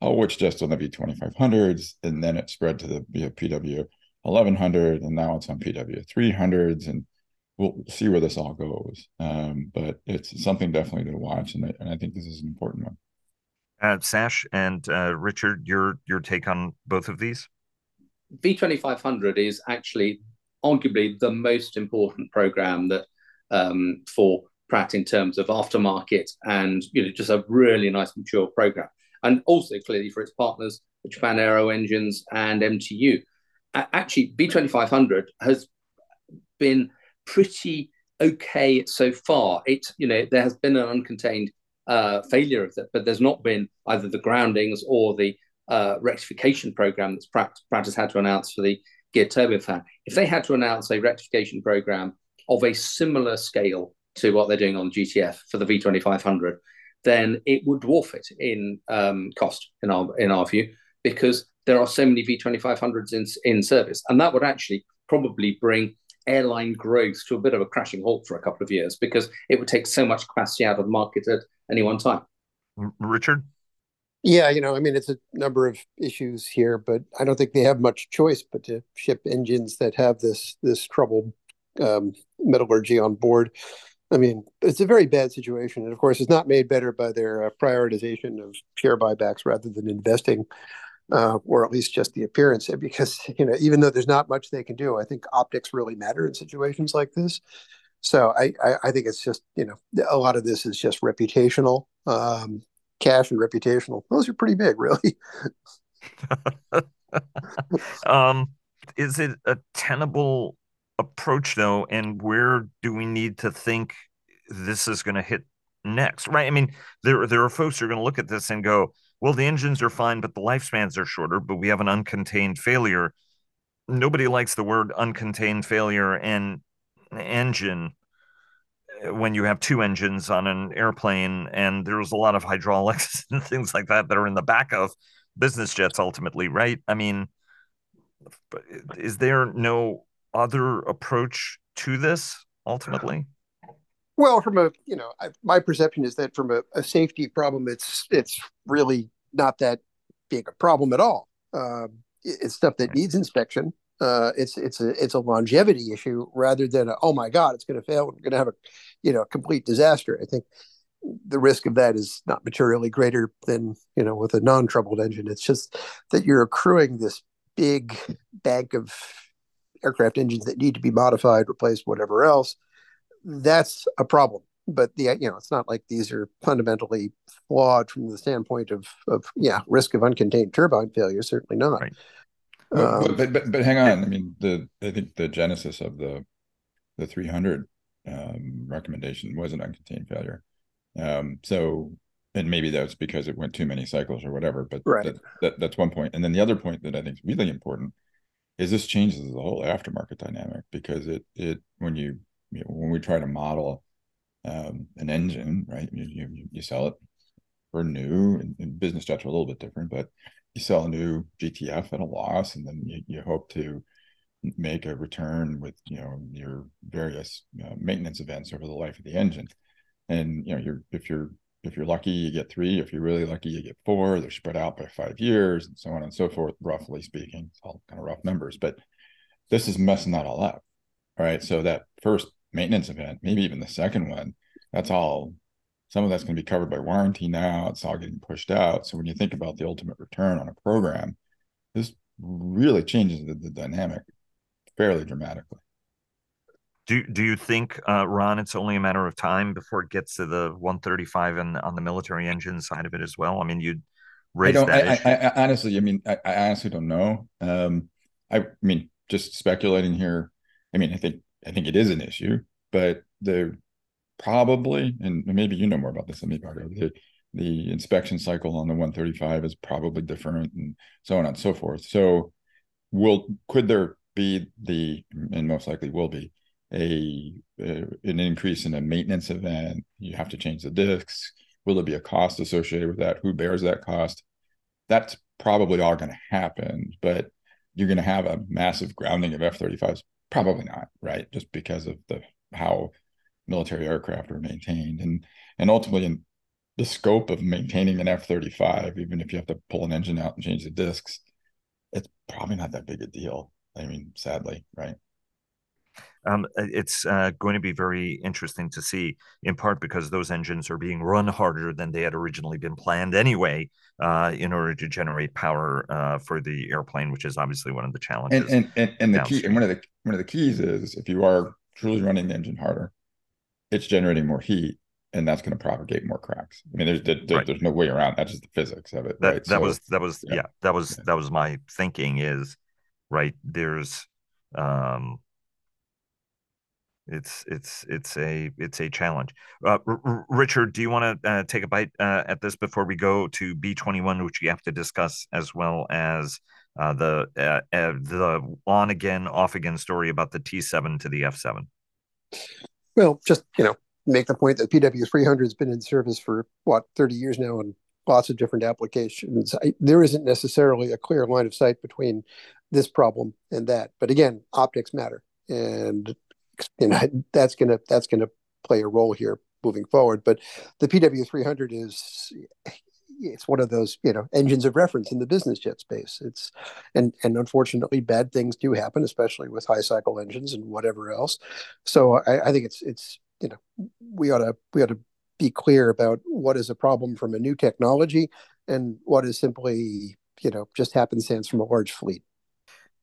oh, which just on the V2500s, and then it spread to the PW 1100, and now it's on PW 300s, and we'll see where this all goes. Um, but it's something definitely to watch, and I, and I think this is an important one. Uh, Sash and uh, Richard, your your take on both of these? V2500 is actually arguably the most important program that um, for Pratt in terms of aftermarket and you know just a really nice mature program, and also clearly for its partners, Japan Aero Engines and MTU. Actually, V2500 has been pretty okay so far. It you know there has been an uncontained uh, failure of that, but there's not been either the groundings or the uh, rectification program that's Pratt, Pratt has had to announce for the geared turbofan. If they had to announce a rectification program of a similar scale to what they're doing on GTF for the V2500, then it would dwarf it in um, cost in our in our view because there are so many V2500s in in service, and that would actually probably bring airline growth to a bit of a crashing halt for a couple of years because it would take so much capacity out of the market at any one time. Richard? Yeah, you know, I mean, it's a number of issues here, but I don't think they have much choice but to ship engines that have this this troubled um, metallurgy on board. I mean, it's a very bad situation, and of course, it's not made better by their uh, prioritization of share buybacks rather than investing, uh, or at least just the appearance. Because you know, even though there's not much they can do, I think optics really matter in situations like this. So I, I, I think it's just you know a lot of this is just reputational. Um, cash and reputational. Those are pretty big, really. um, is it a tenable approach though? And where do we need to think this is going to hit next? Right. I mean, there there are folks who are going to look at this and go, "Well, the engines are fine, but the lifespans are shorter. But we have an uncontained failure." Nobody likes the word uncontained failure and engine eh, when you have two engines on an airplane and there's a lot of hydraulics and things like that that are in the back of business jets ultimately right i mean eh, is there no other approach to this ultimately well from a you know I, my perception is that from a, a, safety problem it's it's really not that big a problem at all uh, it's stuff that needs inspection uh, it's it's a it's a longevity issue rather than a, oh my god it's going to fail we're going to have a you know complete disaster. I think the risk of that is not materially greater than you know with a non-troubled engine. It's just that you're accruing this big bank of aircraft engines that need to be modified, replaced, whatever else. That's a problem. But the you know it's not like these are fundamentally flawed from the standpoint of of yeah risk of uncontained turbine failure. Certainly not. Right. Um, but, but but hang on. I mean, the I think the genesis of the the 300 um, recommendation was an uncontained failure. Um, so and maybe that's because it went too many cycles or whatever. But right. that, that, that's one point. And then the other point that I think is really important is this changes the whole aftermarket dynamic because it it when you, you know, when we try to model um, an engine, right? You, you, you sell it for new, and, and business jets are a little bit different, but you sell a new GTF at a loss, and then you, you hope to make a return with you know your various uh, maintenance events over the life of the engine, and you know you're if you're if you're lucky you get three, if you're really lucky you get four. They're spread out by five years, and so on and so forth. Roughly speaking, it's all kind of rough numbers, but this is messing that all up. All right, so that first maintenance event, maybe even the second one, that's all some of that's going to be covered by warranty now. It's all getting pushed out. So when you think about the ultimate return on a program, this really changes the, the dynamic fairly dramatically. Do do you think, uh, Ron, it's only a matter of time before it gets to the 135 and on the military engine side of it as well? I mean, you'd raise that I. I, I, honestly, I mean, I, I honestly don't know. Um, I, I mean, just speculating here. I mean, I think I think it is an issue, but the probably, and maybe you know more about this than me, Vago, the, the inspection cycle on the 135 is probably different and so on and so forth. So will could there be the and most likely will be a, a an increase in a maintenance event? You have to change the discs. Will there be a cost associated with that? Who bears that cost? That's probably all going to happen, but you're going to have a massive grounding of F-35s. Probably not, right? Just because of the how military aircraft are maintained and and ultimately in the scope of maintaining an F-35, even if you have to pull an engine out and change the discs, it's probably not that big a deal. I mean, sadly, right? Um, it's uh, going to be very interesting to see, in part because those engines are being run harder than they had originally been planned anyway, uh, in order to generate power uh, for the airplane, which is obviously one of the challenges. And and, and, and the key and one of the one of the keys is if you are truly running the engine harder, it's generating more heat, and that's going to propagate more cracks. I mean, there's there, right. there's no way around. That's just the physics of it. That right? that so, was that was yeah. yeah. that was yeah. that was my thinking is right. There's um it's it's it's a it's a challenge. Uh, R- Richard, do you want to uh, take a bite uh, at this before we go to B twenty one, which we have to discuss, as well as uh, the uh, uh, the on again off again story about the T seven to the F seven? Well, just you know, make the point that PW three hundred has been in service for what thirty years now, and lots of different applications. I, there isn't necessarily a clear line of sight between this problem and that, but again, optics matter, and you know that's gonna that's gonna play a role here moving forward. But the PW300 is it's one of those you know engines of reference in the business jet space. It's and and unfortunately bad things do happen, especially with high cycle engines and whatever else. So I, I think it's it's you know we ought to we ought to be clear about what is a problem from a new technology and what is simply you know just happenstance from a large fleet.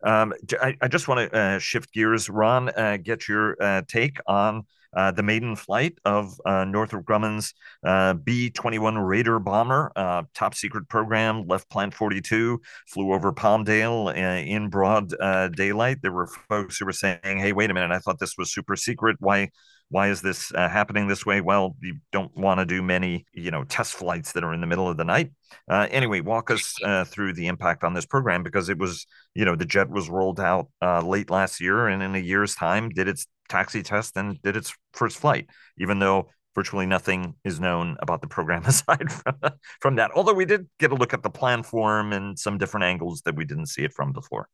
Um, I, I, just want to uh, shift gears, Ron, uh, get your uh, take on uh, the maiden flight of uh, Northrop Grumman's uh, B 21 Raider bomber, top secret program, left Plant 42, flew over Palmdale in broad daylight. There were folks who were saying, hey, wait a minute, I thought this was super secret. Why? Why is this uh, happening this way? Well, you don't want to do many, you know, test flights that are in the middle of the night. Uh, anyway, walk us uh, through the impact on this program because it was, you know, the jet was rolled out uh, late last year, and in a year's time, did its taxi test and did its first flight, even though virtually nothing is known about the program aside from, from that. Although we did get a look at the plan form and some different angles that we didn't see it from before.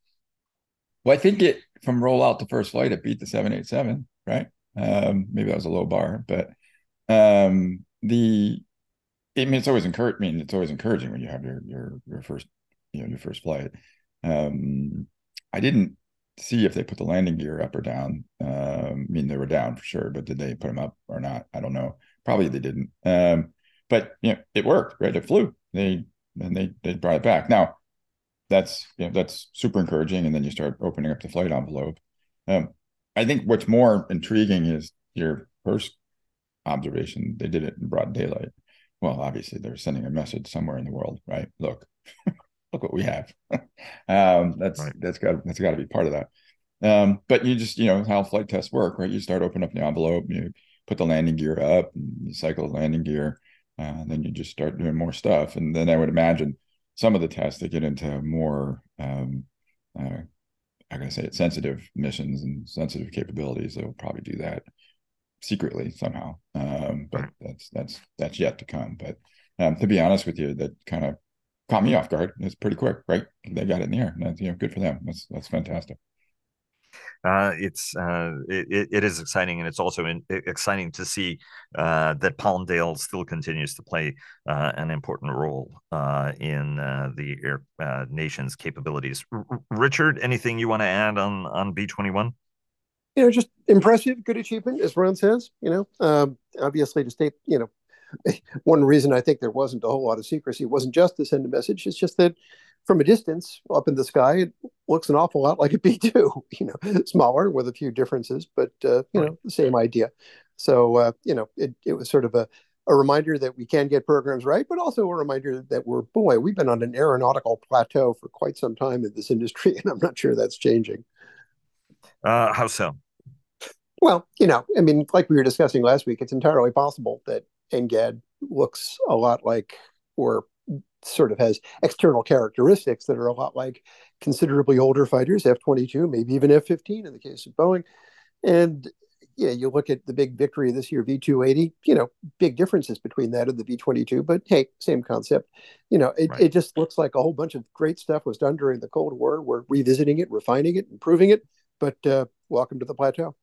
Well, I think it from rollout to first flight, it beat the 787, right? Um, maybe that was a low bar, but um, the I mean, it's always encouraging. I mean, it's always encouraging when you have your your your first you know your first flight. Um, I didn't see if they put the landing gear up or down. Um, I mean, they were down for sure, but did they put them up or not? I don't know. Probably they didn't. Um, but you know, it worked, right? It flew. They and they they brought it back. Now, that's you know, that's super encouraging. And then you start opening up the flight envelope. Um, I think what's more intriguing is your first observation. They did it in broad daylight. Well, obviously, they're sending a message somewhere in the world, right? Look, look what we have. um, that's right. that's got that's got to be part of that. Um, but you just you know how flight tests work, right? You start opening up the envelope, you put the landing gear up, you cycle the landing gear, uh, and then you just start doing more stuff. And then I would imagine some of the tests that get into more um, uh, how can I say it, sensitive missions and sensitive capabilities. They'll probably do that secretly somehow. Um, but that's that's that's yet to come. But um, to be honest with you, that kind of caught me off guard. It's pretty quick, right? They got it in the air. That's you know, good for them. That's that's fantastic uh, it's uh, it, it is exciting, and it's also in, exciting to see uh, that Palmdale still continues to play uh, an important role uh, in uh, the air nation's capabilities. R- Richard, anything you want to add on on B twenty one? You know, just impressive, good achievement, as Ron says. You know, um, obviously to state, you know, one reason I think there wasn't a whole lot of secrecy wasn't just to send a message. It's just that from a distance up in the sky, it looks an awful lot like a B two. You know, smaller with a few differences, but uh, you know, the same idea. So uh, you know, it it was sort of a a reminder that we can get programs right, but also a reminder that we're boy, we've been on an aeronautical plateau for quite some time in this industry, and I'm not sure that's changing. Uh, how so? Well, you know, I mean, like we were discussing last week, it's entirely possible that NGAD looks a lot like, or sort of has external characteristics that are a lot like considerably older fighters, F 22, maybe even F 15 in the case of Boeing. And yeah, you look at the big victory this year, V 280, you know, big differences between that and the V 22, but hey, same concept. You know, it, right. it just looks like a whole bunch of great stuff was done during the Cold War. We're revisiting it, refining it, improving it, but uh, welcome to the plateau.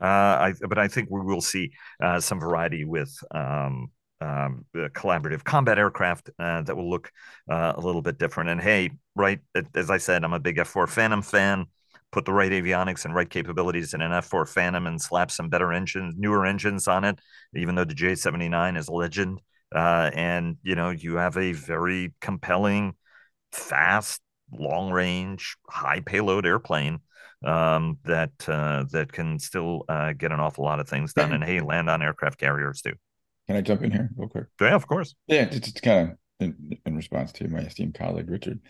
Uh, I, but I think we will see uh, some variety with um, um, collaborative combat aircraft uh, that will look uh, a little bit different. And hey, right, as I said, I'm a big F4 Phantom fan. put the right avionics and right capabilities in an F4 Phantom and slap some better engines, newer engines on it, even though the J79 is a legend. Uh, and, you know, you have a very compelling, fast, long range, high payload airplane um, that uh, that can still uh, get an awful lot of things done. And hey, land on aircraft carriers too. Can I jump in here real quick? Yeah, of course. Yeah, just kind of in, in response to my esteemed colleague Richard.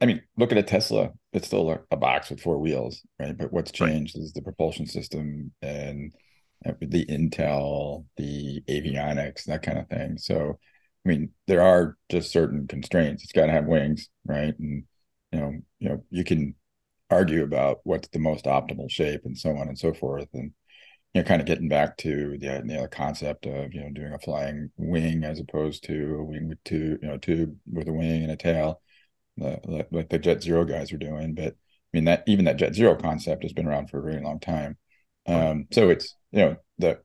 I mean, look at a Tesla. It's still a, a box with four wheels, right? But what's changed right. is the propulsion system and uh, the Intel, the avionics, that kind of thing. So, I mean, there are just certain constraints. It's got to have wings, right? And you know, you know, you can argue about what's the most optimal shape and so on and so forth. And you know, kind of getting back to the, you know, the concept of you know doing a flying wing as opposed to a wing with two, you know, tube with a wing and a tail, like, like the Jet Zero guys are doing. But I mean that even that Jet Zero concept has been around for a very long time. Um, so it's you know the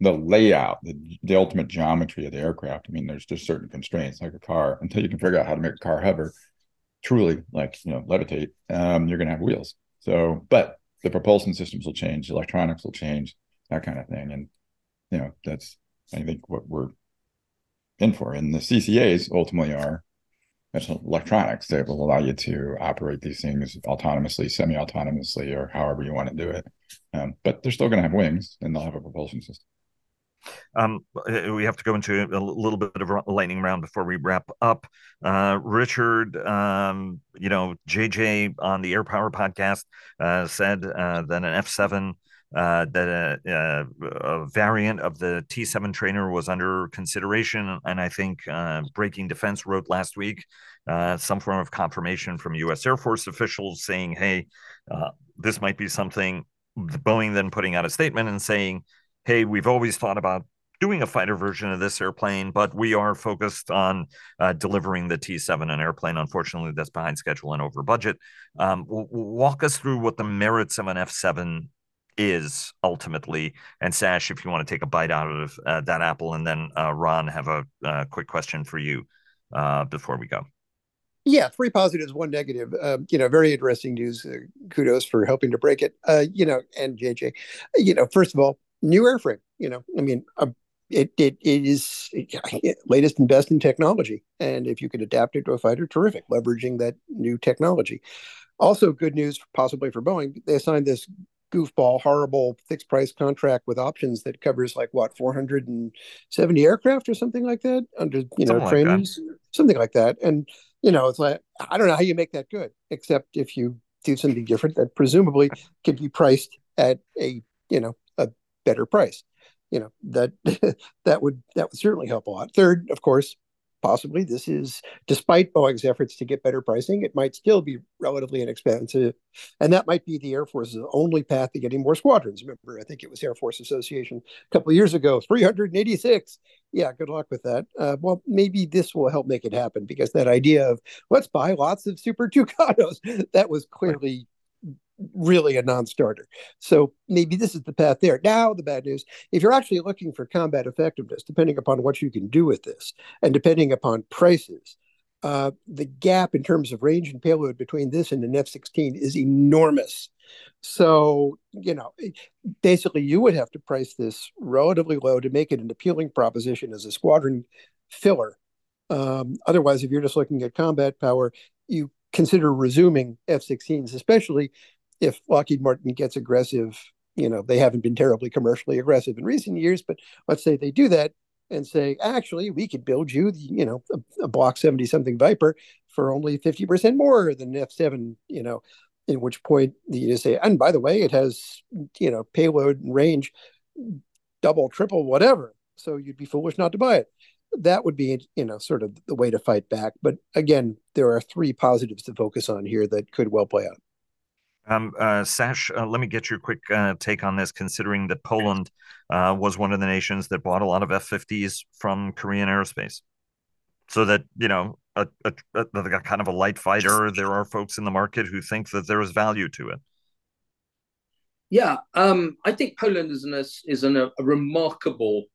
the layout, the, the ultimate geometry of the aircraft. I mean, there's just certain constraints, like a car. Until you can figure out how to make a car hover, truly like you know levitate, um, you're going to have wheels. So, but the propulsion systems will change, electronics will change, that kind of thing, and you know that's I think what we're in for. And the CCAs ultimately are electronics that will allow you to operate these things autonomously, semi-autonomously, or however you want to do it. Um, but they're still going to have wings, and they'll have a propulsion system. Um, uh, we have to go into a little bit of lightning round before we wrap up. Uh, Richard, um, you know, JJ on the Air Power podcast uh, said uh, that an F7, uh, that a, uh, a, variant of the T7 trainer was under consideration. And I think uh, Breaking Defense wrote last week uh, some form of confirmation from U.S. Air Force officials saying, hey, this might be something. Boeing then putting out a statement and saying, hey, we've always thought about doing a fighter version of this airplane, but we are focused on uh, delivering the T7, an airplane, unfortunately, that's behind schedule and over budget. Um, walk us through what the merits of an F7 is ultimately. And Sash, if you want to take a bite out of uh, that apple, and then uh, Ron, have a uh, quick question for you uh, before we go. Yeah, three positives, one negative. Um, you know, very interesting news. Uh, kudos for helping to break it. you know, and JJ, you know, first of all, new airframe. You know, I mean, uh, it it, it is latest and best in technology, and if you could adapt it to a fighter, terrific. Leveraging that new technology. Also, good news possibly for Boeing. They signed this goofball, horrible fixed price contract with options that covers like what 470 aircraft or something like that under you know trainings, like something like that. And you know, it's like I don't know how you make that good, except if you do something different that presumably could be priced at a you know better price. You know that that would that would certainly help a lot. Third, of course, possibly this is despite Boeing's efforts to get better pricing, it might still be relatively inexpensive, and that might be the Air Force's only path to getting more squadrons. Remember, I think it was Air Force Association a couple of years ago, 386. Yeah, good luck with that. Uh, well, maybe this will help make it happen because that idea of let's buy lots of Super Tucanos that was clearly really a non-starter. So maybe this is the path there. Now the bad news, if you're actually looking for combat effectiveness, depending upon what you can do with this and depending upon prices, uh, the gap in terms of range and payload between this and an F-16 is enormous. So, you know, basically you would have to price this relatively low to make it an appealing proposition as a squadron filler. Um, otherwise, if you're just looking at combat power, you consider resuming F-16s, especially if Lockheed Martin gets aggressive, you know, they haven't been terribly commercially aggressive in recent years, but let's say they do that and say, actually, we could build you, you know, a, a Block 70 something Viper for only 50% more than F7, you know, in which point you just say, and by the way, it has, you know, payload and range double, triple, whatever. So you'd be foolish not to buy it. That would be, you know, sort of the way to fight back. But again, there are three positives to focus on here that could well play out. Um, uh, Sash, uh, let me get your quick uh, take on this, considering that Poland uh, was one of the nations that bought a lot of F 50s from Korean aerospace. So that, you know, a, a, a, kind of a light fighter, there are folks in the market who think that there is value to it. Yeah, um, I think Poland is, an, is an, a remarkable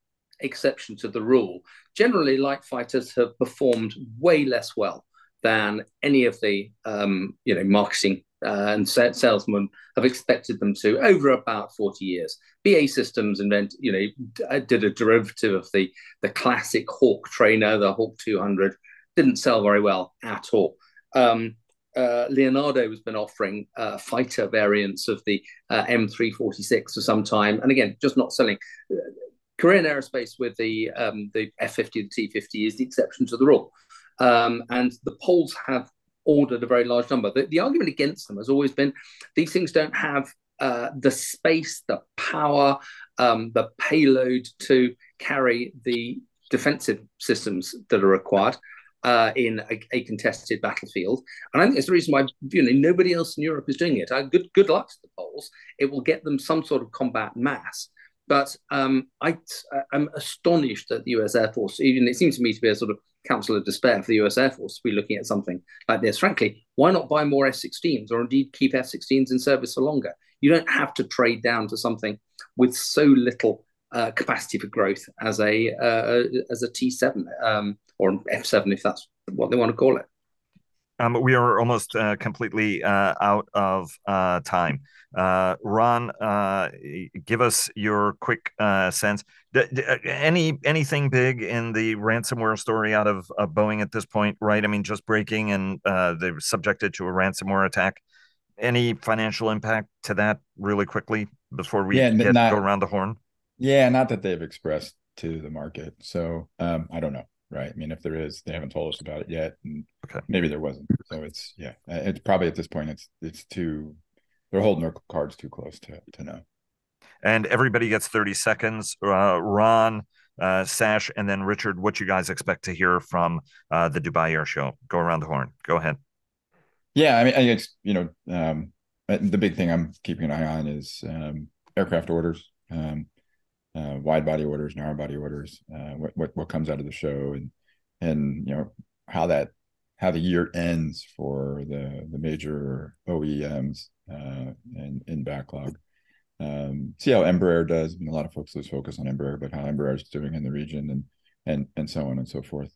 exception to the rule. Generally, light fighters have performed way less well than any of the um, you know marketing uh, and salesmen have expected them to over about 40 years. BAE Systems invent, you know, did a derivative of the the classic Hawk trainer, the Hawk 200, didn't sell very well at all. Um, uh, Leonardo has been offering uh, fighter variants of the uh, M346 for some time, and again, just not selling. Korean Aerospace with the um, the F50, the T50 is the exception to the rule, um, and the Poles have ordered a very large number. The, the, argument against them has always been these things don't have uh, the space, the power, um, the payload to carry the defensive systems that are required uh, in a, a, contested battlefield. And I think it's the reason why you know nobody else in Europe is doing it. Uh, good good luck to the Poles. It will get them some sort of combat mass. But um, I, am astonished that the US Air Force, even it seems to me to be a sort of council of despair for the US Air Force to be looking at something like this. Frankly, why not buy more F 16s or indeed keep F 16s in service for longer? You don't have to trade down to something with so little uh, capacity for growth as a uh, as a T7 um, or F7 if that's what they want to call it. Um, we are almost uh, completely uh, out of uh, time. Uh, Ron, uh, give us your quick uh, sense. D- d- any anything big in the ransomware story out of Boeing at this point? Right? I mean, just breaking and they're subjected to a ransomware attack. Any financial impact to that, really quickly, before we yeah, get, not, go around the horn? Yeah, not that they've expressed to the market. So um, I don't know right? I mean, if there is, they haven't told us about it yet, and okay. maybe there wasn't. So it's yeah, it's probably at this point it's it's too they're holding their cards too close to to know. And everybody gets thirty seconds. Uh, Ron, uh, Sash, and then Richard. What you guys expect to hear from uh, the Dubai Air Show? Go around the horn. Go ahead. Yeah, I mean, I it's you know um, uh, the big thing I'm keeping an eye on is um, aircraft orders. Um, uh, wide body orders, narrow body orders, uh, what, what what comes out of the show, and and you know how that how the year ends for the the major OEMs uh, in in backlog. Um, see how Embraer does. I mean, a lot of folks lose focus on Embraer, but how Embraer is doing in the region, and and and so on and so forth.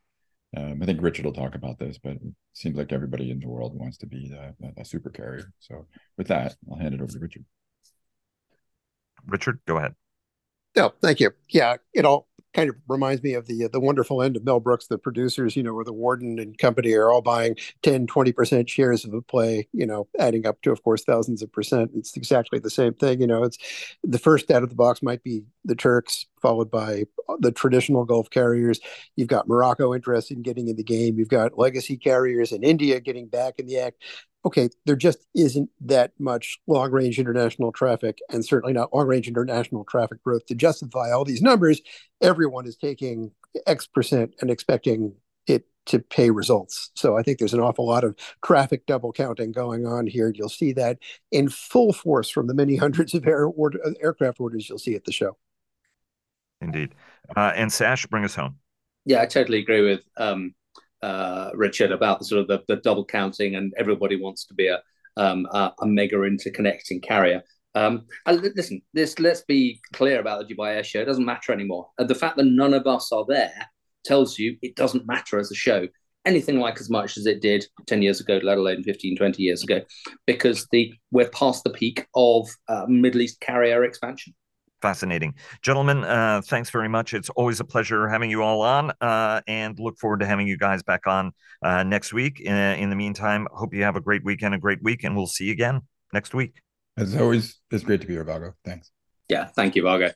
Um, I think Richard will talk about this, but it seems like everybody in the world wants to be a, a super carrier. So with that, I'll hand it over to Richard. Richard, go ahead. No, thank you. Yeah, you all kind of reminds me of the uh, the wonderful end of Mel Brooks, the producers, you know, where the warden and company are all buying 10, 20% shares of a play, you know, adding up to, of course, thousands of percent. It's exactly the same thing. You know, it's the first out of the box might be the Turks, followed by uh, the traditional Gulf carriers. You've got Morocco interested in getting in the game. You've got legacy carriers in India getting back in the act okay, there just isn't that much long range international traffic and certainly not long range international traffic growth to justify all these numbers. Everyone is taking X percent and expecting it to pay results. So I think there's an awful lot of traffic double counting going on here. You'll see that in full force from the many hundreds of air order, aircraft orders you'll see at the show. Indeed. Uh, and Sash, bring us home. Yeah, I totally agree with um, uh, Richard, about the sort of the, the, double counting, and everybody wants to be a um, a, a, mega interconnecting carrier. Um, listen, this let's be clear about the Dubai Air Show. It doesn't matter anymore. And the fact that none of us are there tells you it doesn't matter as a show anything like as much as it did 10 years ago, let alone 15, 20 years ago, because the we're past the peak of uh, Middle East carrier expansion fascinating. Gentlemen, uh, thanks very much. It's always a pleasure having you all on uh, and look forward to having you guys back on uh, next week. Uh, in the meantime, hope you have a great weekend, a great week, and we'll see you again next week. As always, it's great to be here, Vago. Thanks. Yeah, thank you, Vago.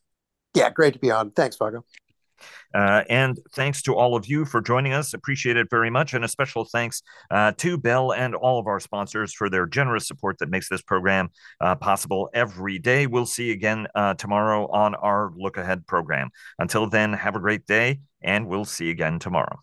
Yeah, great to be on. Thanks, Vago. Uh, and thanks to all of you for joining us. Appreciate it very much. And a special thanks uh, to Bell and all of our sponsors for their generous support that makes this program uh, possible every day. We'll see you again uh, tomorrow on our Look Ahead program. Until then, have a great day, and we'll see you again tomorrow.